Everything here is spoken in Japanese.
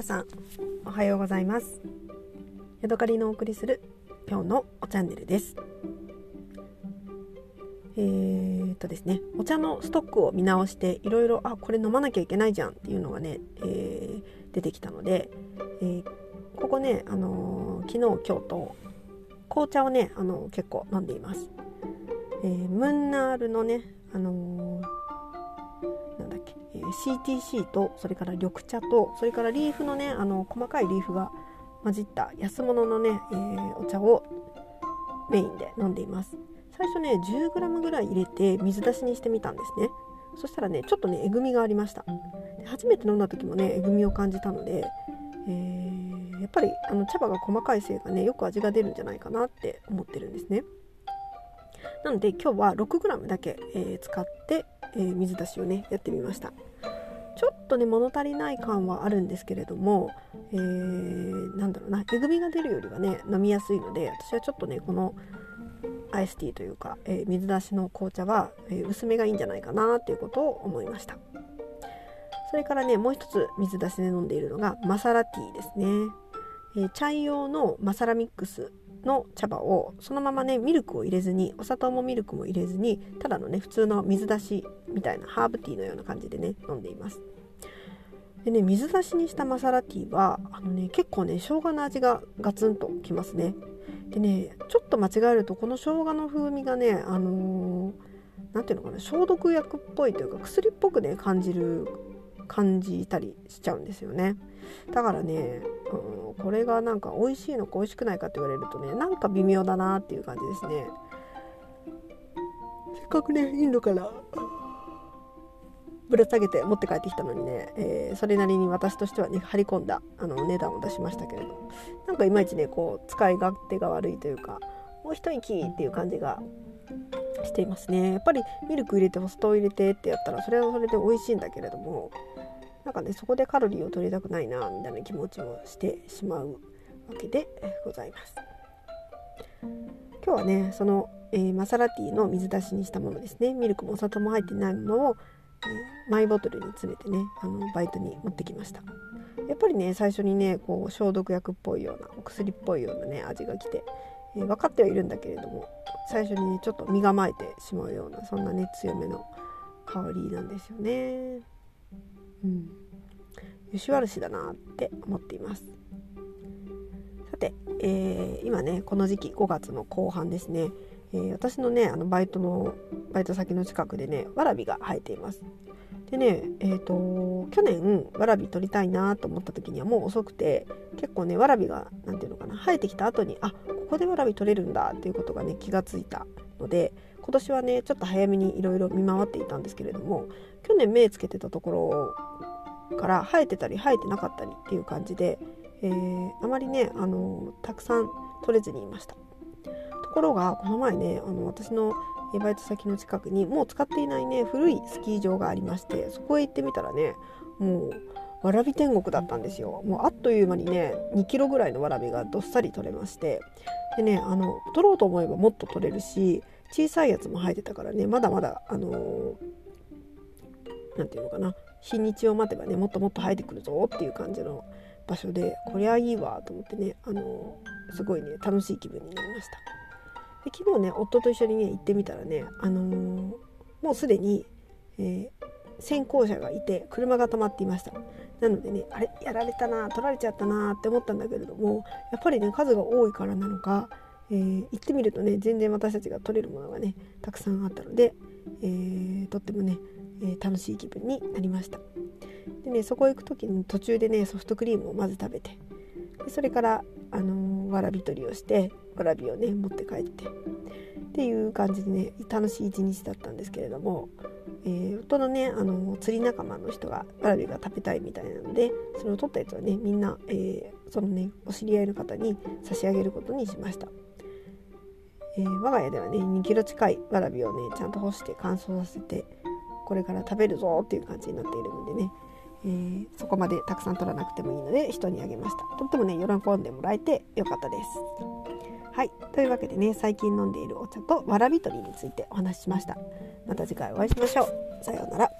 皆さんおはようございます。ヤドカリのお送りする今日のおチャンネルです。えー、っとですねお茶のストックを見直していろいろあこれ飲まなきゃいけないじゃんっていうのがね、えー、出てきたので、えー、ここね、あの昨日今日と紅茶をね、あの結構飲んでいます、えムンナールのね、あの、CTC とそれから緑茶とそれからリーフのねあの細かいリーフが混じった安物のね、えー、お茶をメインで飲んでいます。最初ね 10g ぐらい入れて水出しにしてみたんですね。そしたらねちょっとねえぐみがありました。初めて飲んだ時もねえぐみを感じたので、えー、やっぱりあの茶葉が細かいせいがねよく味が出るんじゃないかなって思ってるんですね。なので今日は 6g だけ、えー、使って、えー、水出しをねやってみました。ちょっとね物足りない感はあるんですけれども、えー、なんだろうなえぐみが出るよりはね飲みやすいので私はちょっとねこのアイスティーというか、えー、水出しの紅茶は、えー、薄めがいいんじゃないかなっていうことを思いました。それからねもう一つ水出しで飲んでいるのがマサラティーですね、えー、チャイ用のマサラミックスの茶葉をそのままねミルクを入れずにお砂糖もミルクも入れずにただのね普通の水出しみたいなハーブティーのような感じでね飲んでいます。でね水出しにしたマサラティはあのね結構ね生姜の味がガツンときますね。でねちょっと間違えるとこの生姜の風味がねあの何、ー、ていうのかな消毒薬っぽいというか薬っぽくね感じる感じたりしちゃうんですよね。だからね、うん、これがなんか美味しいのか美味しくないかって言われるとねなんか微妙だなっていう感じですね。せっかくねインドからぶら下げて持って帰ってきたのにね、えー、それなりに私としてはね張り込んだあの値段を出しましたけれどなんかいまいちねこう使い勝手が悪いというかもう一息っていう感じがしていますね。やっぱりミルク入れてホストを入れてってやったらそれはそれで美味しいんだけれどもなんかねそこでカロリーを取りたくないなみたいな気持ちもしてしまうわけでございます。今日はねその、えー、マサラティの水出しにしたものですね。ミルクもお砂糖も入ってないものをえマイボトルに詰めてねあのバイトに持ってきました。やっぱりね最初にねこう消毒薬っぽいようなお薬っぽいようなね味がきて、えー、分かってはいるんだけれども最初に、ね、ちょっと身構えてしまうようなそんなね強めの香りなんですよね。うん。吉原市だなって思っています。さて、えー、今ねこの時期5月の後半ですね。えー、私のねあのバイトのバイト先の近くでねわらびが生えていますでねえーと、去年わらび取りたいなと思った時にはもう遅くて結構ねわらびが何ていうのかな生えてきた後にあここでわらび取れるんだっていうことがね気がついたので今年はねちょっと早めにいろいろ見回っていたんですけれども去年目つけてたところから生えてたり生えてなかったりっていう感じで、えー、あまりねあのたくさん取れずにいました。ところがこの前ねあの私のバイト先の近くにもう使っていないね古いスキー場がありましてそこへ行ってみたらねもうわらび天国だったんですよもうあっという間にね2キロぐらいのわらびがどっさり取れましてでねあの取ろうと思えばもっと取れるし小さいやつも生えてたからねまだまだあの何て言うのかな日にちを待てばねもっともっと生えてくるぞっていう感じの場所でこりゃいいわと思ってねあのすごいね楽しい気分になりました。で昨日ね夫と一緒にね行ってみたらね、あのー、もうすでに、えー、先行者がいて車が止まっていました。なのでねあれやられたな取られちゃったなって思ったんだけれどもやっぱりね数が多いからなのか、えー、行ってみるとね全然私たちが取れるものがねたくさんあったので、えー、とってもね、え楽しい気分になりました。でねそこ行く時に途中でねソフトクリームをまず食べてでそれからあのわらび取りをしてわらびをね持って帰ってっていう感じでね楽しい一日だったんですけれども、えー、夫のねあの釣り仲間の人がわらびが食べたいみたいなのでそれを取ったやつはねみんな、えー、そのねお知り合いの方に差し上げることにしました。えー、我が家ではね2キロ近いわらびをねちゃんと干して乾燥させてこれから食べるぞっていう感じになっているのでねえー、そこまでたくさん取らなくてもいいので人にあげました。とってもね喜んでもらえてよかったです。はい。というわけでね最近飲んでいるお茶とわらび鶏についてお話ししました。また次回お会いしましょう。さようなら。